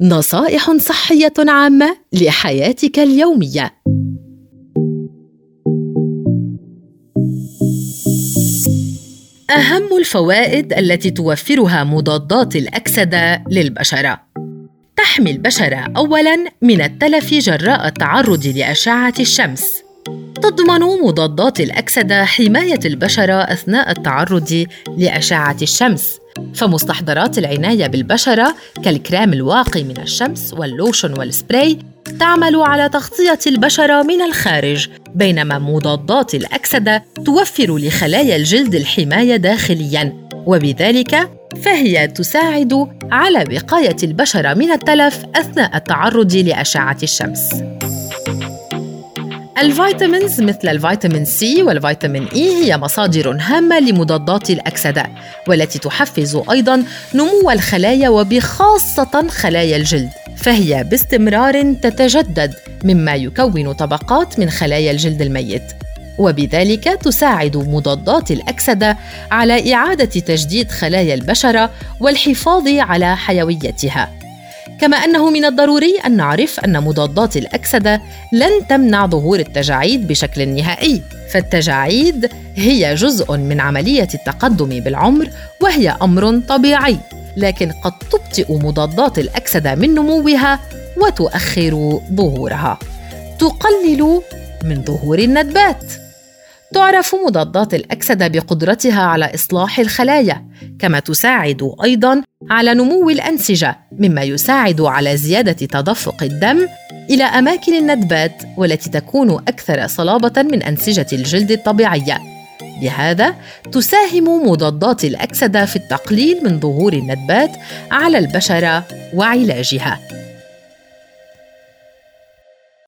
نصائح صحية عامة لحياتك اليومية. أهم الفوائد التي توفرها مضادات الأكسدة للبشرة. تحمي البشرة أولاً من التلف جراء التعرض لأشعة الشمس. تضمن مضادات الأكسدة حماية البشرة أثناء التعرض لأشعة الشمس. فمستحضرات العناية بالبشرة كالكريم الواقي من الشمس وال lotion وال spray تعمل على تغطية البشرة من الخارج بينما مضادات الأكسدة توفر لخلايا الجلد الحماية داخلياً وبذلك فهي تساعد على وقاية البشرة من التلف أثناء التعرض لأشعة الشمس. ال vitamins مثل الفيتامين سي والفيتامين إي هي مصادر هامة لمضادات الأكسدة والتي تحفز أيضا نمو الخلايا وبخاصة خلايا الجلد فهي باستمرار تتجدد مما يكون طبقات من خلايا الجلد الميت. وبذلك تساعد مضادات الأكسدة على إعادة تجديد خلايا البشرة والحفاظ على حيويتها. كما أنه من الضروري أن نعرف أن مضادات الأكسدة لن تمنع ظهور التجاعيد بشكل نهائي فالتجاعيد هي جزء من عملية التقدم بالعمر وهي أمر طبيعي لكن قد تبطئ مضادات الأكسدة من نموها وتؤخر ظهورها. تقلل من ظهور الندبات. تعرف مضادات الأكسدة بقدرتها على إصلاح الخلايا. كما تساعد أيضا على نمو الأنسجة مما يساعد على زيادة تدفق الدم إلى أماكن الندبات والتي تكون أكثر صلابة من أنسجة الجلد الطبيعية. بهذا تساهم مضادات الأكسدة في التقليل من ظهور الندبات على البشرة وعلاجها.